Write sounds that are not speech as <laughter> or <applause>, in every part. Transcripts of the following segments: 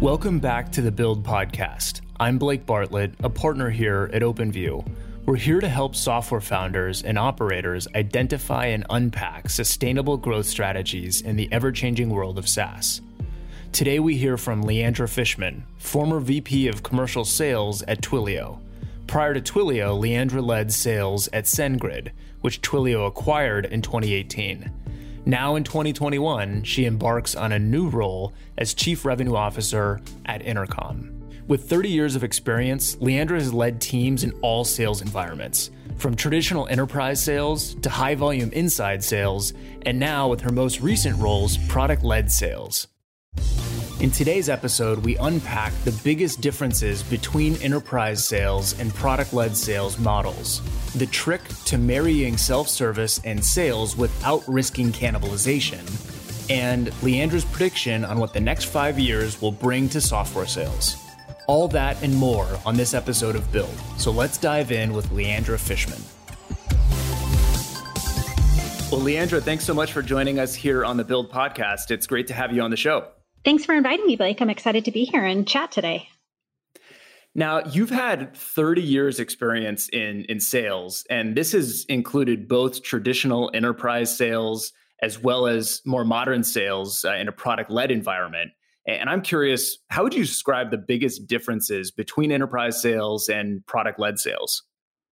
Welcome back to the Build Podcast. I'm Blake Bartlett, a partner here at OpenView. We're here to help software founders and operators identify and unpack sustainable growth strategies in the ever changing world of SaaS. Today, we hear from Leandra Fishman, former VP of Commercial Sales at Twilio. Prior to Twilio, Leandra led sales at SendGrid, which Twilio acquired in 2018. Now in 2021, she embarks on a new role as Chief Revenue Officer at Intercom. With 30 years of experience, Leandra has led teams in all sales environments, from traditional enterprise sales to high volume inside sales, and now with her most recent roles, product led sales. In today's episode, we unpack the biggest differences between enterprise sales and product led sales models, the trick to marrying self service and sales without risking cannibalization, and Leandra's prediction on what the next five years will bring to software sales. All that and more on this episode of Build. So let's dive in with Leandra Fishman. Well, Leandra, thanks so much for joining us here on the Build podcast. It's great to have you on the show. Thanks for inviting me, Blake. I'm excited to be here and chat today. Now, you've had 30 years experience in in sales and this has included both traditional enterprise sales as well as more modern sales uh, in a product-led environment. And I'm curious, how would you describe the biggest differences between enterprise sales and product-led sales?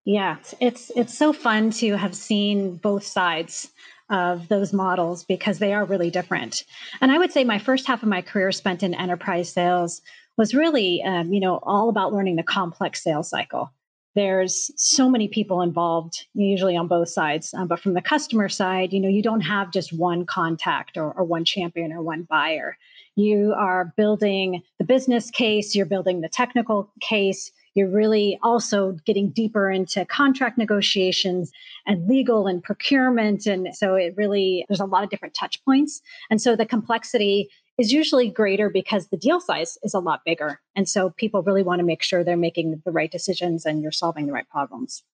Yeah, it's it's so fun to have seen both sides of those models because they are really different. And I would say my first half of my career spent in enterprise sales was really, um, you know, all about learning the complex sales cycle. There's so many people involved, usually on both sides. Um, but from the customer side, you know, you don't have just one contact or, or one champion or one buyer. You are building the business case, you're building the technical case, you're really also getting deeper into contract negotiations and legal and procurement. And so it really, there's a lot of different touch points. And so the complexity is usually greater because the deal size is a lot bigger. And so people really want to make sure they're making the right decisions and you're solving the right problems.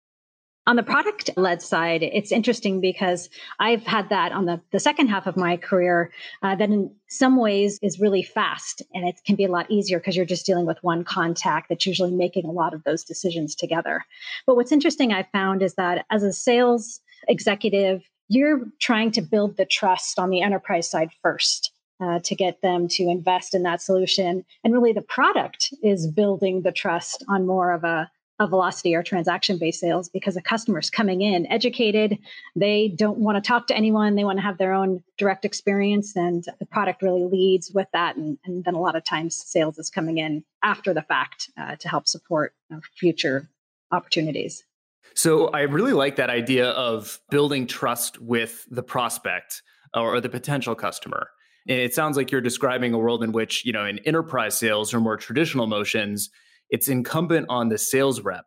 On the product led side, it's interesting because I've had that on the, the second half of my career uh, that in some ways is really fast and it can be a lot easier because you're just dealing with one contact that's usually making a lot of those decisions together. But what's interesting I found is that as a sales executive, you're trying to build the trust on the enterprise side first. Uh, to get them to invest in that solution. And really, the product is building the trust on more of a a velocity or transaction based sales because the customer's coming in educated. They don't want to talk to anyone. They want to have their own direct experience. And the product really leads with that. And, and then a lot of times sales is coming in after the fact uh, to help support uh, future opportunities. So I really like that idea of building trust with the prospect or the potential customer. And it sounds like you're describing a world in which, you know, in enterprise sales or more traditional motions, it's incumbent on the sales rep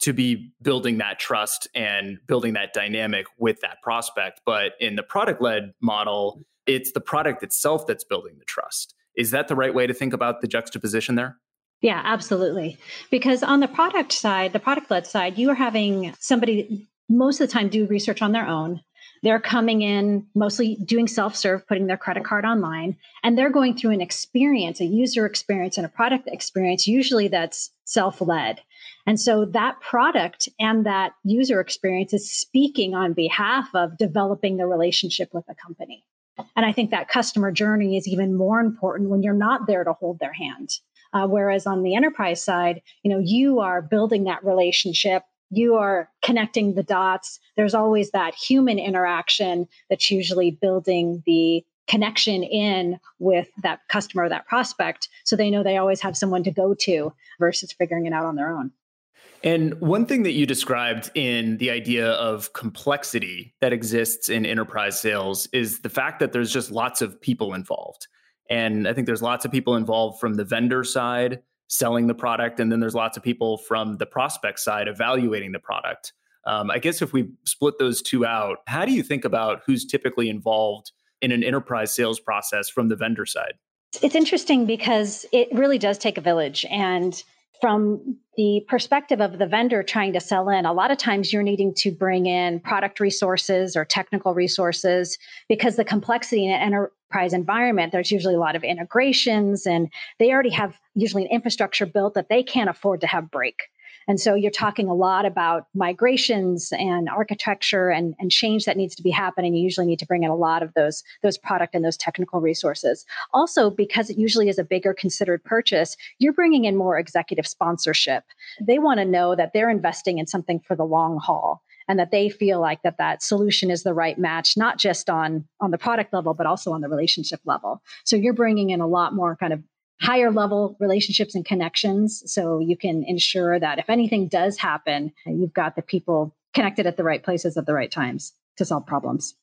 to be building that trust and building that dynamic with that prospect. But in the product led model, it's the product itself that's building the trust. Is that the right way to think about the juxtaposition there? Yeah, absolutely. Because on the product side, the product led side, you are having somebody most of the time do research on their own. They're coming in mostly doing self serve, putting their credit card online, and they're going through an experience, a user experience, and a product experience. Usually that's self led. And so that product and that user experience is speaking on behalf of developing the relationship with the company. And I think that customer journey is even more important when you're not there to hold their hand. Uh, whereas on the enterprise side, you know, you are building that relationship you are connecting the dots. There's always that human interaction that's usually building the connection in with that customer that prospect so they know they always have someone to go to versus figuring it out on their own. And one thing that you described in the idea of complexity that exists in enterprise sales is the fact that there's just lots of people involved. And I think there's lots of people involved from the vendor side, selling the product, and then there's lots of people from the prospect side evaluating the product. Um, I guess if we split those two out, how do you think about who's typically involved in an enterprise sales process from the vendor side? It's interesting because it really does take a village. And from the perspective of the vendor trying to sell in, a lot of times you're needing to bring in product resources or technical resources because the complexity in an enterprise environment, there's usually a lot of integrations and they already have usually an infrastructure built that they can't afford to have break. And so you're talking a lot about migrations and architecture and, and change that needs to be happening. You usually need to bring in a lot of those, those product and those technical resources. Also, because it usually is a bigger considered purchase, you're bringing in more executive sponsorship. They want to know that they're investing in something for the long haul and that they feel like that that solution is the right match not just on on the product level but also on the relationship level so you're bringing in a lot more kind of higher level relationships and connections. So you can ensure that if anything does happen you've got the people connected at the right places at the right times to solve problems.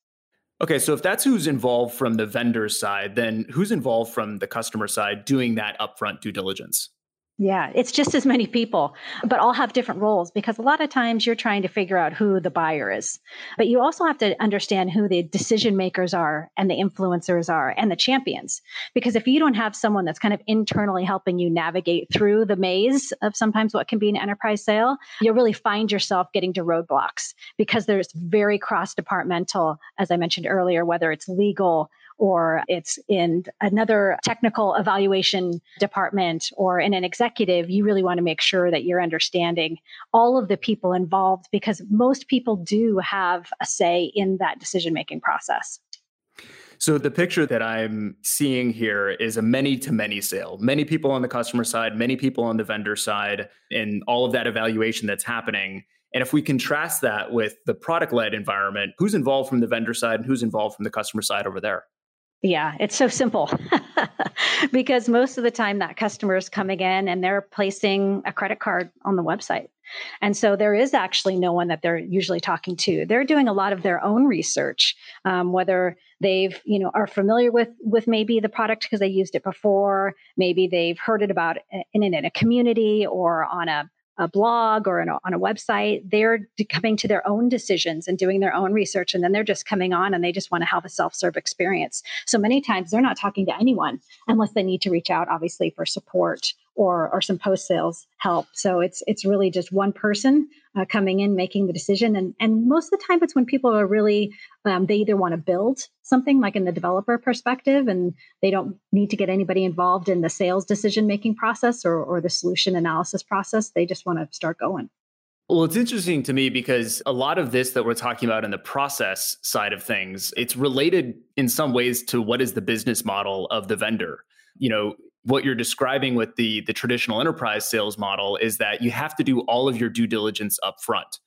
Okay so if that's who's involved from the vendor side then who's involved from the customer side doing that upfront due diligence yeah, it's just as many people, but all have different roles because a lot of times you're trying to figure out who the buyer is. But you also have to understand who the decision makers are and the influencers are and the champions. Because if you don't have someone that's kind of internally helping you navigate through the maze of sometimes what can be an enterprise sale, you'll really find yourself getting to roadblocks because there's very cross departmental, as I mentioned earlier, whether it's legal, or it's in another technical evaluation department or in an executive, you really want to make sure that you're understanding all of the people involved because most people do have a say in that decision making process. So the picture that I'm seeing here is a many to many sale. Many people on the customer side, many people on the vendor side, and all of that evaluation that's happening. And if we contrast that with the product led environment, who's involved from the vendor side and who's involved from the customer side over there? Yeah, it's so simple <laughs> because most of the time that customer is coming in and they're placing a credit card on the website. And so there is actually no one that they're usually talking to. They're doing a lot of their own research, um, whether they've you know are familiar with with maybe the product because they used it before, maybe they've heard it about in, in a community or on a a blog or a, on a website, they're coming to their own decisions and doing their own research. And then they're just coming on and they just want to have a self serve experience. So many times they're not talking to anyone unless they need to reach out, obviously, for support or or some post sales help. So it's it's really just one person uh, coming in making the decision, and and most of the time it's when people are really um, they either want to build something like in the developer perspective, and they don't need to get anybody involved in the sales decision making process or or the solution analysis process. They just want to start going. Well, it's interesting to me because a lot of this that we're talking about in the process side of things, it's related in some ways to what is the business model of the vendor. You know, what you're describing with the the traditional enterprise sales model is that you have to do all of your due diligence up front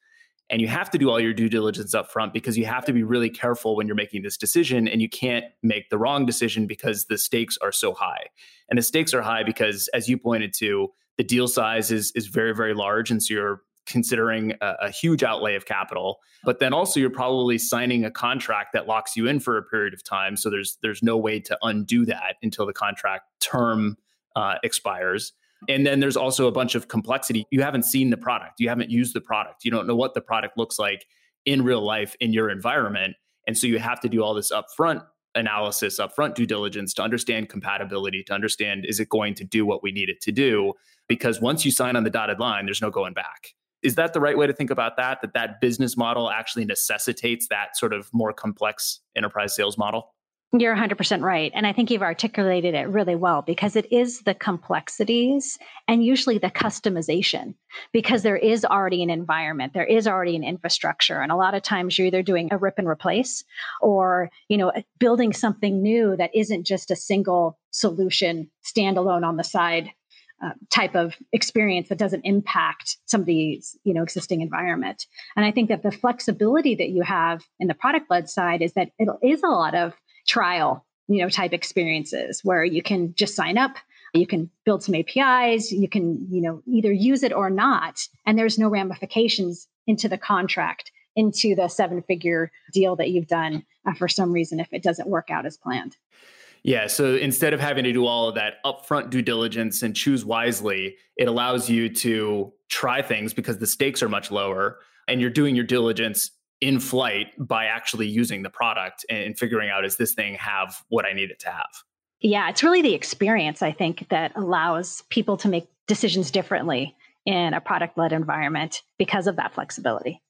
and you have to do all your due diligence up front because you have to be really careful when you're making this decision and you can't make the wrong decision because the stakes are so high. And the stakes are high because as you pointed to the deal size is is very very large. And so you're considering a, a, huge outlay of capital. But then also you're probably signing a contract that locks you in for a period of time. So there's there's no way to undo that until the contract term uh, expires. And then there's also a bunch of complexity. You haven't seen the product. You haven't used the product. You don't know what the product looks like in real life in your environment. And so you have to do all this upfront analysis upfront due diligence to understand compatibility to understand is it going to do what we need it to do? Because once you sign on the dotted line there's no going back is that the right way to think about that that that business model actually necessitates that sort of more complex enterprise sales model you're 100% right. And I think you've articulated it really well because it is the complexities and usually the customization because there is already an environment, there is already an infrastructure. And a lot of times you're either doing a rip and replace or, you know, building something new that isn't just a single solution standalone on the side uh, type of experience that doesn't impact somebody's you know existing environment. And i think that the flexibility that you have in the product led side is that it is a lot of trial you know type experiences where you can just sign up you can build some apis you can you know either use it or not and there's no ramifications into the contract into the seven figure deal that you've done uh, for some reason if it doesn't work out as planned yeah. So instead of having to do all of that upfront due diligence and choose wisely, it allows you to try things because the stakes are much lower and you're doing your diligence in flight by actually using the product and figuring out, is this thing have what I need it to have? Yeah, it's really the experience, I think, that allows people to make decisions differently in a product led environment because of that flexibility.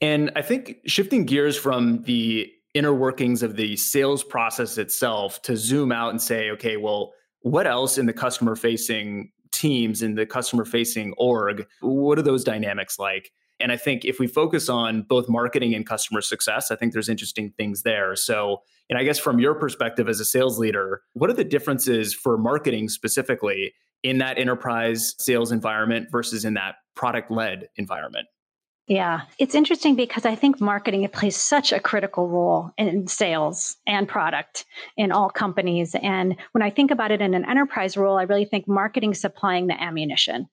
And I think shifting gears from the inner workings of the sales process itself to zoom out and say, okay, well, what else in the customer facing teams in the customer facing org, what are those dynamics like? And I think if we focus on both marketing and customer success, I think there's interesting things there. So, and I guess from your perspective as a sales leader, what are the differences for marketing specifically in that enterprise sales environment versus in that product led environment? Yeah, it's interesting because I think marketing plays such a critical role in sales and product in all companies. And when I think about it in an enterprise role, I really think marketing supplying the ammunition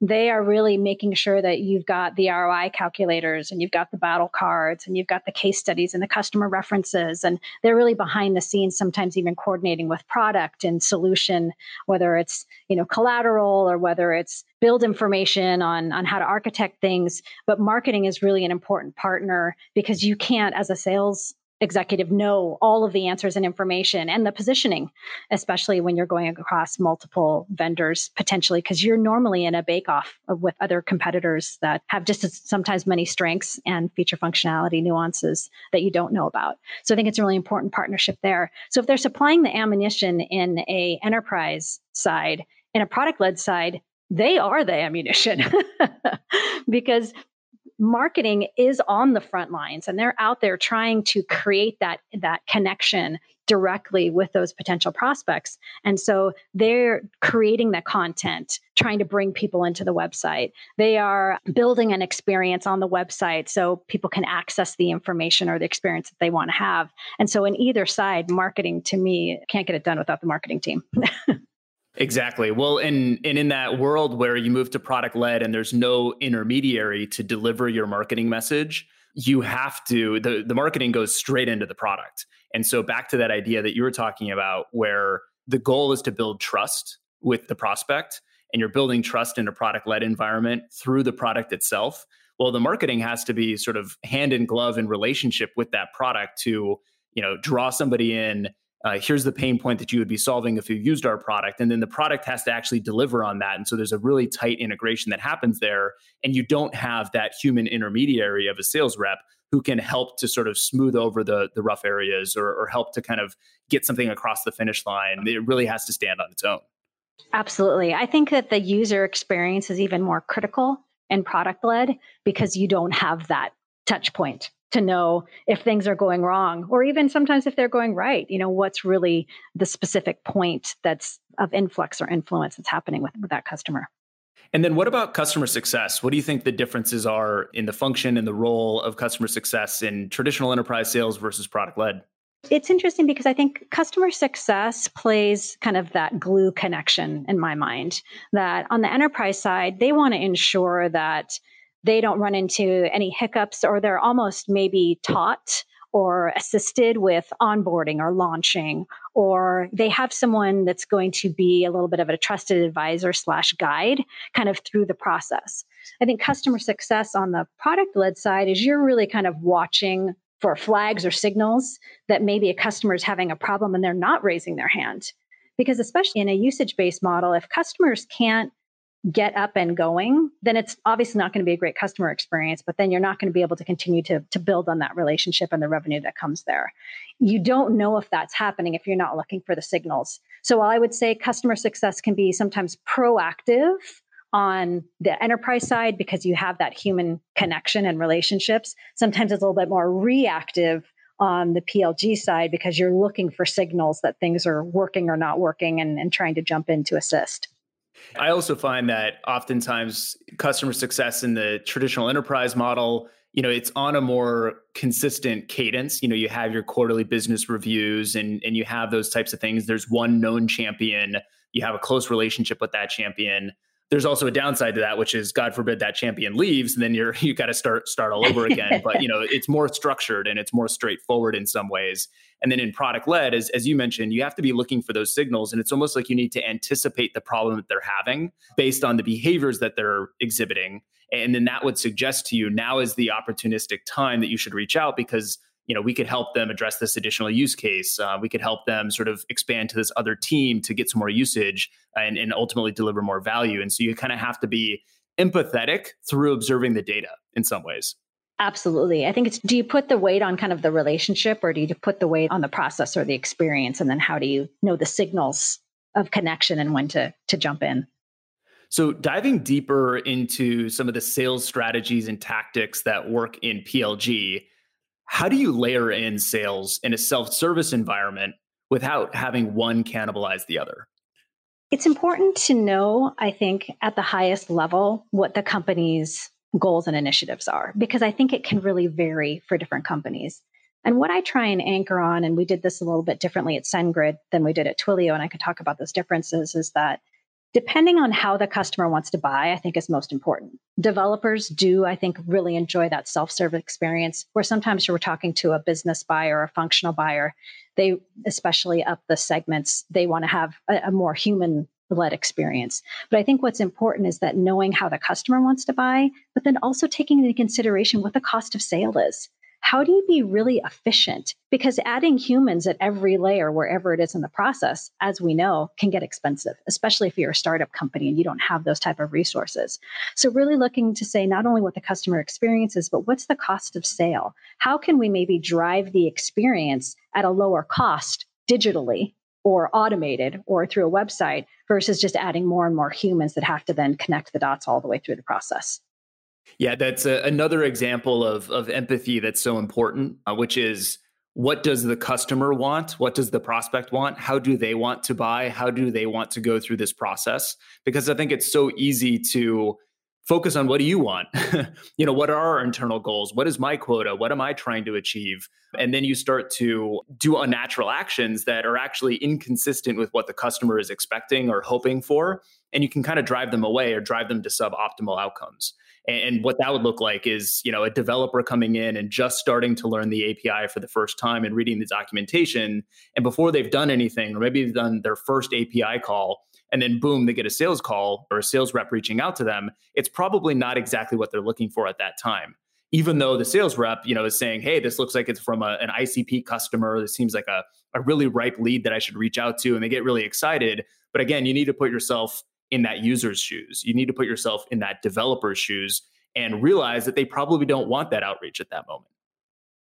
they are really making sure that you've got the ROI calculators and you've got the battle cards and you've got the case studies and the customer references. And they're really behind the scenes, sometimes even coordinating with product and solution, whether it's, you know, collateral or whether it's build information on, on how to architect things. But marketing is really an important partner because you can't, as a sales executive know all of the answers and information and the positioning, especially when you're going across multiple vendors potentially, because you're normally in a bake off with other competitors that have just as, sometimes many strengths and feature functionality nuances that you don't know about. So I think it's a really important partnership there. So if they're supplying the ammunition in a enterprise side, in a product led side, they are the ammunition <laughs> because marketing is on the front lines and they're out there trying to create that that connection directly with those potential prospects. And so they're creating that content trying to bring people into the website. They are building an experience on the website so people can access the information or the experience that they want to have. And so in either side marketing to me can't get it done without the marketing team <laughs> Exactly. Well, and and in that world where you move to product led and there's no intermediary to deliver your marketing message, you have to the the marketing goes straight into the product. And so back to that idea that you were talking about where the goal is to build trust with the prospect and you're building trust in a product led environment through the product itself. Well, the marketing has to be sort of hand in glove in relationship with that product to, you know, draw somebody in uh, here's the pain point that you would be solving if you used our product. And then the product has to actually deliver on that. And so there's a really tight integration that happens there. And you don't have that human intermediary of a sales rep who can help to sort of smooth over the the rough areas or, or help to kind of get something across the finish line. It really has to stand on its own. Absolutely. I think that the user experience is even more critical and product led because you don't have that touch point to know if things are going wrong or even sometimes if they're going right you know what's really the specific point that's of influx or influence that's happening with, with that customer and then what about customer success what do you think the differences are in the function and the role of customer success in traditional enterprise sales versus product led it's interesting because I think customer success plays kind of that glue connection in my mind. That on the enterprise side, they want to ensure that they don't run into any hiccups or they're almost maybe taught or assisted with onboarding or launching or they have someone that's going to be a little bit of a trusted advisor slash guide kind of through the process. I think customer success on the product led side is you're really kind of watching for flags or signals that maybe a customer is having a problem and they're not raising their hand. Because especially in a usage based model if customers can't get up and going, then it's obviously not going to be a great customer experience, but then you're not going to be able to continue to, to build on that relationship and the revenue that comes there. You don't know if that's happening if you're not looking for the signals. So I would say customer success can be sometimes proactive on the enterprise side because you have that human connection and relationships. Sometimes it's a little bit more reactive on the PLG side because you're looking for signals that things are working or not working and, and trying to jump in to assist. I also find that oftentimes customer success in the traditional enterprise model, you know, it's on a more consistent cadence. You know, you have your quarterly business reviews and and you have those types of things. There's one known champion, you have a close relationship with that champion there's also a downside to that, which is God forbid that champion leaves, and then you're <laughs> you got to start start all over again. but you know, it's more structured and it's more straightforward in some ways. And then in product led, as as you mentioned, you have to be looking for those signals, and it's almost like you need to anticipate the problem that they're having based on the behaviors that they're exhibiting, and then that would suggest to you now is the opportunistic time that you should reach out because you know we could help them address this additional use case. Uh, we could help them sort of expand to this other team to get some more usage and, and ultimately deliver more value. And so you kind of have to be empathetic through observing the data in some ways Absolutely. I think it's do you put the weight on kind of the relationship or do you put the weight on the process or the experience? And then how do you know the signals of connection and when to to jump in? So, diving deeper into some of the sales strategies and tactics that work in PLG, how do you layer in sales in a self service environment without having one cannibalize the other? It's important to know, I think, at the highest level, what the company's goals and initiatives are, because I think it can really vary for different companies. And what I try and anchor on, and we did this a little bit differently at SendGrid than we did at Twilio, and I could talk about those differences, is that depending on how the customer wants to buy, I think is most important. Developers do, I think, really enjoy that self serve experience where sometimes you're talking to a business buyer or a functional buyer. They, especially up the segments, they want to have a, a more human led experience. But I think what's important is that knowing how the customer wants to buy, but then also taking into consideration what the cost of sale is how do you be really efficient? Because adding humans at every layer, wherever it is in the process, as we know, can get expensive, especially if you're a startup company and you don't have those type of resources. So really looking to say not only what the customer experience is, but what's the cost of sale? How can we maybe drive the experience at a lower cost digitally or automated or through a website versus just adding more and more humans that have to then connect the dots all the way through the process? Yeah, that's a, another example of of empathy that's so important, uh, which is what does the customer want? What does the prospect want? How do they want to buy? How do they want to go through this process? Because I think it's so easy to focus on what do you want? <laughs> you know, what are our internal goals? What is my quota? What am I trying to achieve? And then you start to do unnatural actions that are actually inconsistent with what the customer is expecting or hoping for. And you can kind of drive them away or drive them to suboptimal outcomes. And what that would look like is, you know, a developer coming in and just starting to learn the API for the first time and reading the documentation. And before they've done anything, or maybe they've done their first API call, and then boom, they get a sales call or a sales rep reaching out to them. It's probably not exactly what they're looking for at that time. Even though the sales rep, you know, is saying, "Hey, this looks like it's from a, an ICP customer. This seems like a, a really ripe lead that I should reach out to," and they get really excited. But again, you need to put yourself in that user's shoes. You need to put yourself in that developer's shoes and realize that they probably don't want that outreach at that moment.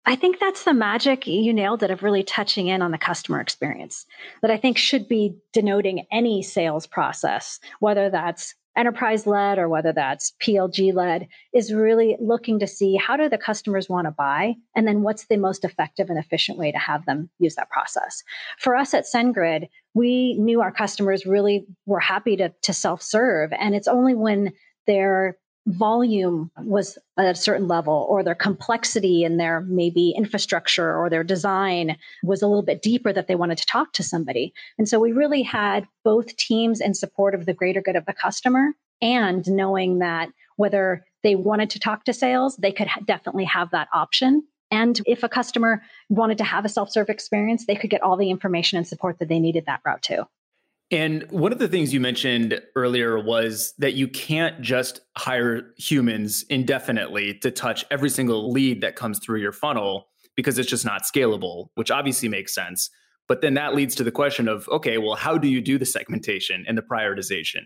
I think that's the magic you nailed it of really touching in on the customer experience that I think should be denoting any sales process, whether that's enterprise led or whether that's PLG led, is really looking to see how do the customers want to buy and then what's the most effective and efficient way to have them use that process. For us at SendGrid, we knew our customers really were happy to, to self serve. And it's only when their volume was at a certain level or their complexity in their maybe infrastructure or their design was a little bit deeper that they wanted to talk to somebody. And so we really had both teams in support of the greater good of the customer and knowing that whether they wanted to talk to sales, they could definitely have that option. And if a customer wanted to have a self serve experience, they could get all the information and support that they needed that route too. And one of the things you mentioned earlier was that you can't just hire humans indefinitely to touch every single lead that comes through your funnel because it's just not scalable, which obviously makes sense. But then that leads to the question of okay, well, how do you do the segmentation and the prioritization?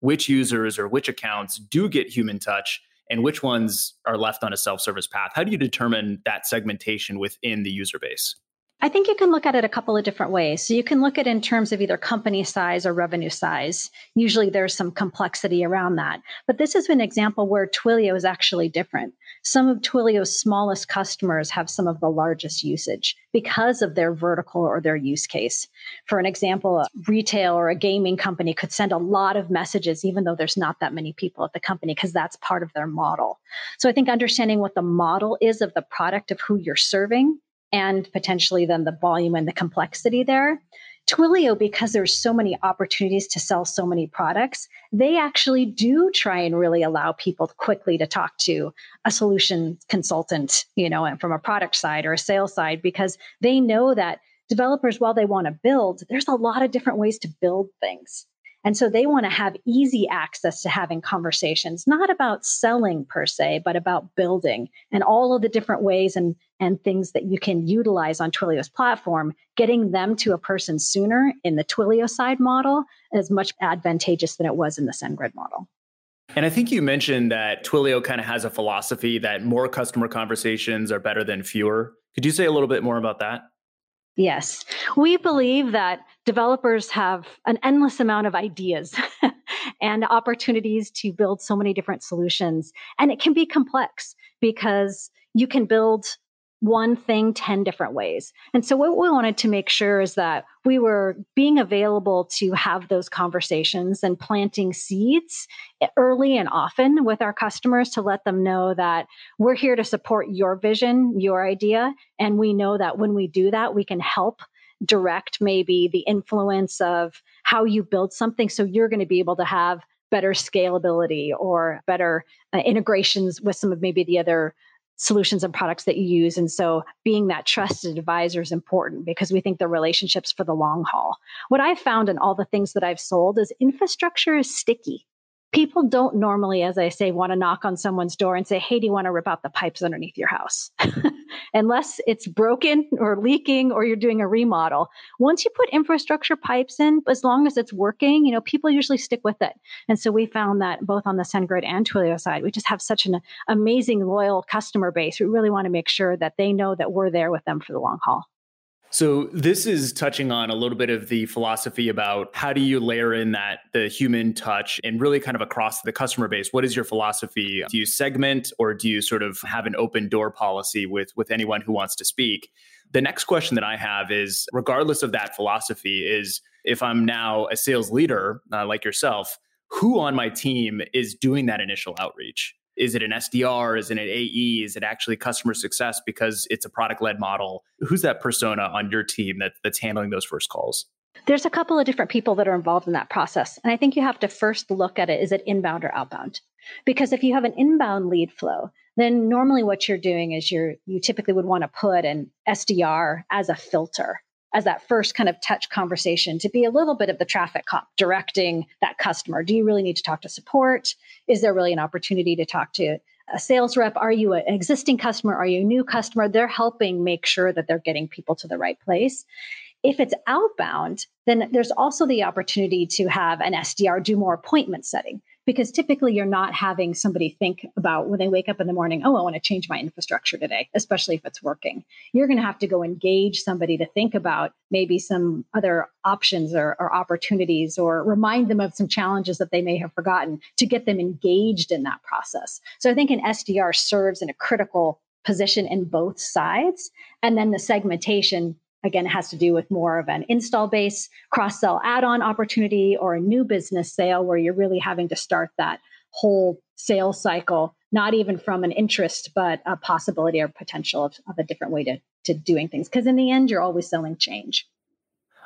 Which users or which accounts do get human touch and which ones are left on a self service path? How do you determine that segmentation within the user base? I think you can look at it a couple of different ways. So you can look at it in terms of either company size or revenue size. Usually there's some complexity around that. But this is an example where Twilio is actually different. Some of Twilio's smallest customers have some of the largest usage because of their vertical or their use case. For an example, a retail or a gaming company could send a lot of messages, even though there's not that many people at the company, because that's part of their model. So I think understanding what the model is of the product of who you're serving and potentially then the volume and the complexity there. Twilio, because there's so many opportunities to sell so many products, they actually do try and really allow people quickly to talk to a solution consultant, you know, and from a product side or a sales side, because they know that developers, while they want to build, there's a lot of different ways to build things. And so they want to have easy access to having conversations, not about selling per se, but about building and all of the different ways and and things that you can utilize on Twilio's platform, getting them to a person sooner in the Twilio side model is much advantageous than it was in the SendGrid model. And I think you mentioned that Twilio kind of has a philosophy that more customer conversations are better than fewer. Could you say a little bit more about that? Yes. We believe that developers have an endless amount of ideas <laughs> and opportunities to build so many different solutions. And it can be complex because you can build one thing 10 different ways. And so, what we wanted to make sure is that we were being available to have those conversations and planting seeds early and often with our customers to let them know that we're here to support your vision, your idea. And we know that when we do that, we can help direct maybe the influence of how you build something so you're going to be able to have better scalability or better uh, integrations with some of maybe the other solutions and products that you use. And so being that trusted advisor is important because we think the relationships for the long haul. What I've found in all the things that I've sold is infrastructure is sticky people don't normally, as I say, want to knock on someone's door and say, Hey, do you want to rip out the pipes underneath your house? <laughs> Unless it's broken or leaking or you're doing a remodel. Once you put infrastructure pipes in, as long as it's working, you know, people usually stick with it. And so we found that both on the SendGrid and Twilio side, we just have such an amazing, loyal customer base. We really want to make sure that they know that we're there with them for the long haul. So this is touching on a little bit of the philosophy about how do you layer in that the human touch and really kind of across the customer base. What is your philosophy? Do you segment or do you sort of have an open door policy with with anyone who wants to speak? The next question that I have is regardless of that philosophy is if I'm now a sales leader uh, like yourself, who on my team is doing that initial outreach? Is it an SDR? Is it an AE? Is it actually customer success because it's a product led model? Who's that persona on your team that, that's handling those first calls? There's a couple of different people that are involved in that process. And I think you have to first look at it is it inbound or outbound? Because if you have an inbound lead flow, then normally what you're doing is you're you typically would want to put an SDR as a filter as that first kind of touch conversation to be a little bit of the traffic cop directing that customer. Do you really need to talk to support? Is there really an opportunity to talk to a sales rep? Are you an existing customer? Are you a new customer? They're helping make sure that they're getting people to the right place. If it's outbound, then there's also the opportunity to have an SDR do more appointment setting because typically you're not having somebody think about when they wake up in the morning, oh, I want to change my infrastructure today, especially if it's working. You're going to have to go engage somebody to think about maybe some other options or, or opportunities or remind them of some challenges that they may have forgotten to get them engaged in that process. So I think an SDR serves in a critical position in both sides. And then the segmentation Again, it has to do with more of an install base, cross sell add on opportunity, or a new business sale where you're really having to start that whole sales cycle, not even from an interest, but a possibility or potential of, of a different way to, to doing things. Because in the end, you're always selling change.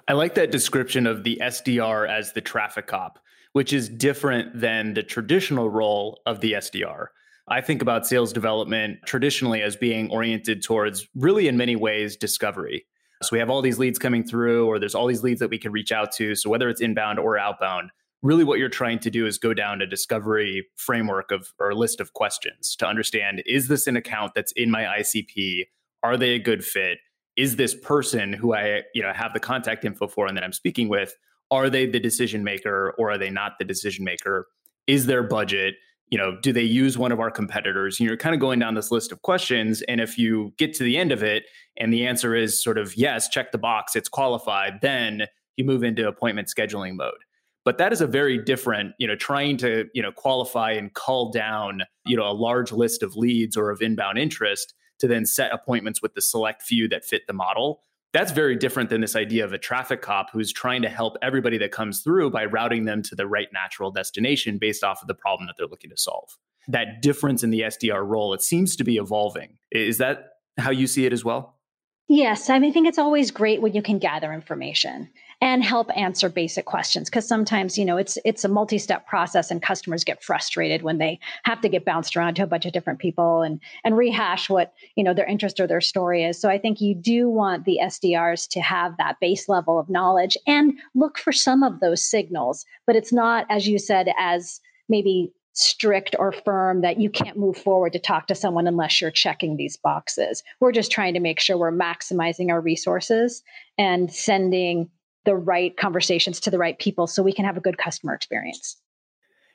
I like that description of the SDR as the traffic cop, which is different than the traditional role of the SDR. I think about sales development traditionally as being oriented towards really, in many ways, discovery. So we have all these leads coming through, or there's all these leads that we can reach out to. So whether it's inbound or outbound, really what you're trying to do is go down a discovery framework of or list of questions to understand is this an account that's in my ICP? Are they a good fit? Is this person who I you know have the contact info for and that I'm speaking with, are they the decision maker or are they not the decision maker? Is their budget? you know, do they use one of our competitors? You're kind of going down this list of questions. And if you get to the end of it and the answer is sort of yes, check the box, it's qualified, then you move into appointment scheduling mode. But that is a very different, you know, trying to, you know, qualify and call down, you know, a large list of leads or of inbound interest to then set appointments with the select few that fit the model that's very different than this idea of a traffic cop who's trying to help everybody that comes through by routing them to the right natural destination based off of the problem that they're looking to solve. That difference in the SDR role, it seems to be evolving. Is that how you see it as well? Yes, I, mean, I think it's always great when you can gather information and help answer basic questions because sometimes you know it's it's a multi-step process and customers get frustrated when they have to get bounced around to a bunch of different people and and rehash what you know their interest or their story is. So i think you do want the sdrs to have that base level of knowledge and look for some of those signals but it's not as you said as maybe strict or firm that you can't move forward to talk to someone unless you're checking these boxes. We're just trying to make sure we're maximizing our resources and sending the right conversations to the right people so we can have a good customer experience.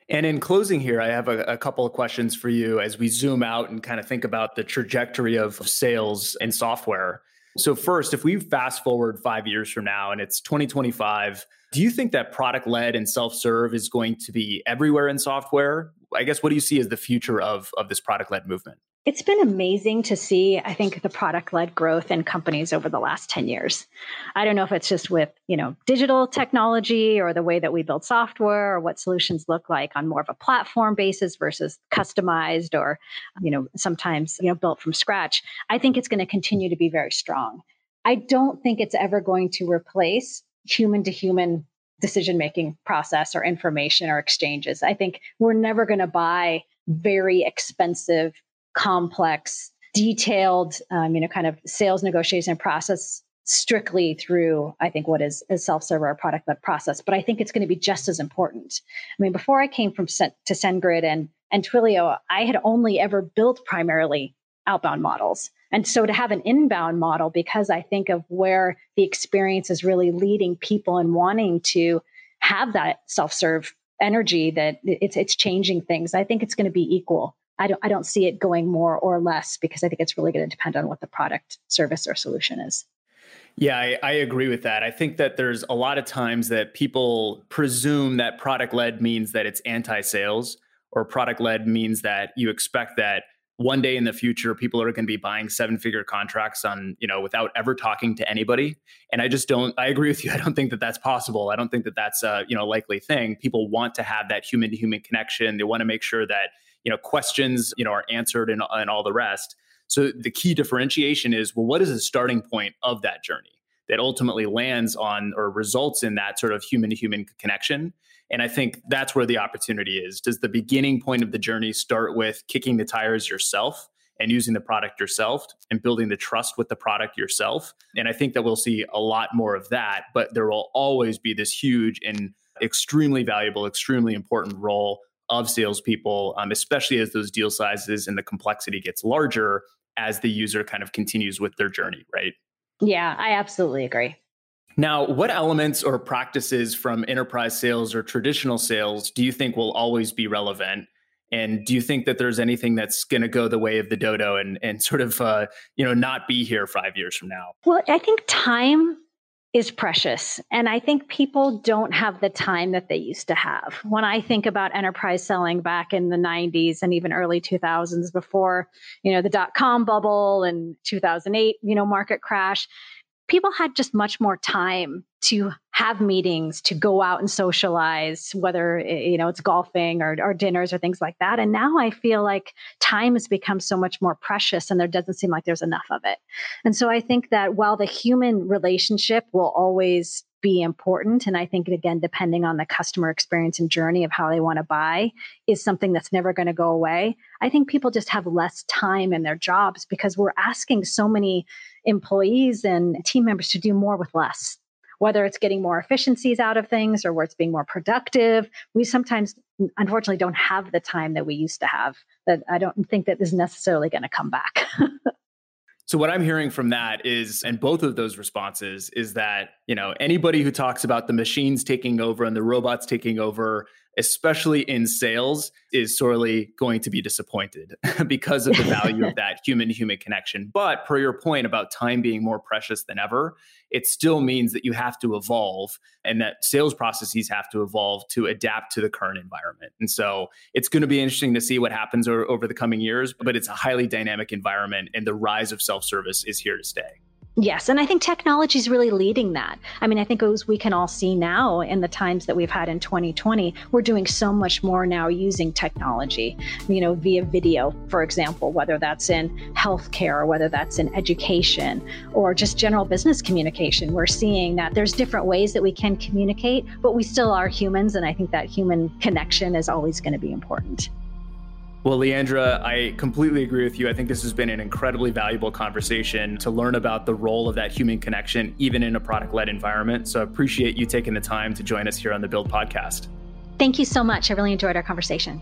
And in closing here, I have a, a, couple of questions for you as we zoom out and kind of think about the trajectory of sales and software. So, first, if we fast forward five years from now and it's 2025, do you think that product led and self serve is going to be everywhere in software? I guess what do you see as the future of, of this product led movement? It's been amazing to see, I think, the product led growth in companies over the last 10 years. I don't know if it's just with, you know, digital technology or the way that we build software or what solutions look like on more of a platform basis versus customized or, you know, sometimes, you know, built from scratch. I think it's going to continue to be very strong. I don't think it's ever going to replace human to human decision making process or information or exchanges. I think we're never going to buy very expensive complex, detailed, um, you know, kind of sales negotiation process strictly through, I think, what is a self-serve or product led process. But I think it's going to be just as important. I mean, before I came from to SendGrid and and Twilio, I had only ever built primarily outbound models. And so to have an inbound model, because I think of where the experience is really leading people and wanting to have that self-serve energy that it's it's changing things. I think it's going to be equal I don't, I don't see it going more or less because I think it's really going to depend on what the product, service, or solution is. Yeah, I, I, agree with that. I think that there's a lot of times that people presume that product led means that it's anti sales, or product led means that you expect that one day in the future people are going to be buying seven figure contracts on you know without ever talking to anybody. And i just don't i agree with you. <laughs> I don't think that that's possible. I don't think that that's a you know likely thing. People want to have that human to human connection. They want to make sure that you know questions you know are answered and, and all the rest. So the key differentiation is well what is the starting point of that journey that ultimately lands on or results in that sort of human to human connection and i think that's where the opportunity is does the beginning point of the journey start with kicking the tires yourself and using the product yourself and building the trust with the product yourself and i think that we'll see a lot more of that but there will always be this huge and extremely valuable extremely important role of salespeople, um, especially as those deal sizes and the complexity gets larger as the user kind of continues with their journey, right? Yeah, I absolutely agree. Now, what elements or practices from enterprise sales or traditional sales do you think will always be relevant? And do you think that there's anything that's going to go the way of the dodo and and sort of uh, you know not be here five years from now? Well, I think time is precious. And I think people don't have the time that they used to have. When I think about enterprise selling back in the 90s and even early 2000s before, you know, the dot com bubble and 2008, you know, market crash, people had just much more time to have meetings, to go out and socialize, whether you know it's golfing or, or dinners or things like that. And now I feel like time has become so much more precious, and there doesn't seem like there's enough of it. And so I think that while the human relationship will always be important. And I think, again, depending on the customer experience and journey of how they want to buy, is something that's never going to go away. I think people just have less time in their jobs because we're asking so many employees and team members to do more with less. Whether it's getting more efficiencies out of things or where it's being more productive, we sometimes, unfortunately, don't have the time that we used to have. That I don't think that is necessarily going to come back. <laughs> So what I'm hearing from that is, and both of those responses is that, you know, anybody who talks about the machines taking over and the robots taking over, especially in sales, is sorely going to be disappointed <laughs> because of the value of <laughs> that human to human connection. But per your point about time being more precious than ever, it still means that you have to evolve and that sales processes have to evolve to adapt to the current environment. And so it's going to be interesting to see what happens over, over the coming years, but it's a highly dynamic environment and the rise of self service is here to stay. Yes, and I think technology is really leading that. I mean, I think as we can all see now in the times that we've had in 2020, we're doing so much more now using technology, you know, via video, for example, whether that's in healthcare whether that's in education or just general business communication. We're seeing that there's different ways that we can communicate, but we still are humans. And I think that human connection is always going to be important. Well, Leandra, I completely agree with you. I think this has been an incredibly valuable conversation to learn about the role of that human connection, even in a product led environment. So I appreciate you taking the time to join us here on the Build Podcast. Thank you so much. I really enjoyed our conversation.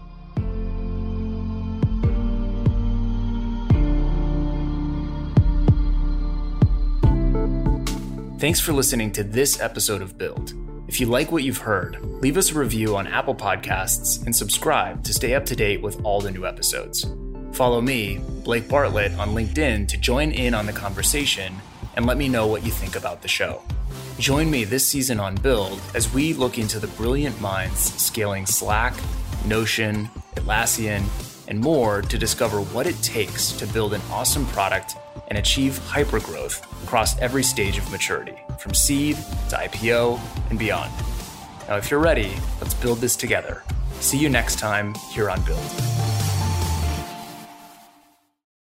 Thanks for listening to this episode of Build. If you like what you've heard, leave us a review on Apple Podcasts and subscribe to stay up to date with all the new episodes. Follow me, Blake Bartlett, on LinkedIn to join in on the conversation and let me know what you think about the show. Join me this season on Build as we look into the brilliant minds scaling Slack, Notion, Atlassian, and more to discover what it takes to build an awesome product and achieve hypergrowth across every stage of maturity, from seed to IPO and beyond. Now, if you're ready, let's build this together. See you next time here on Build.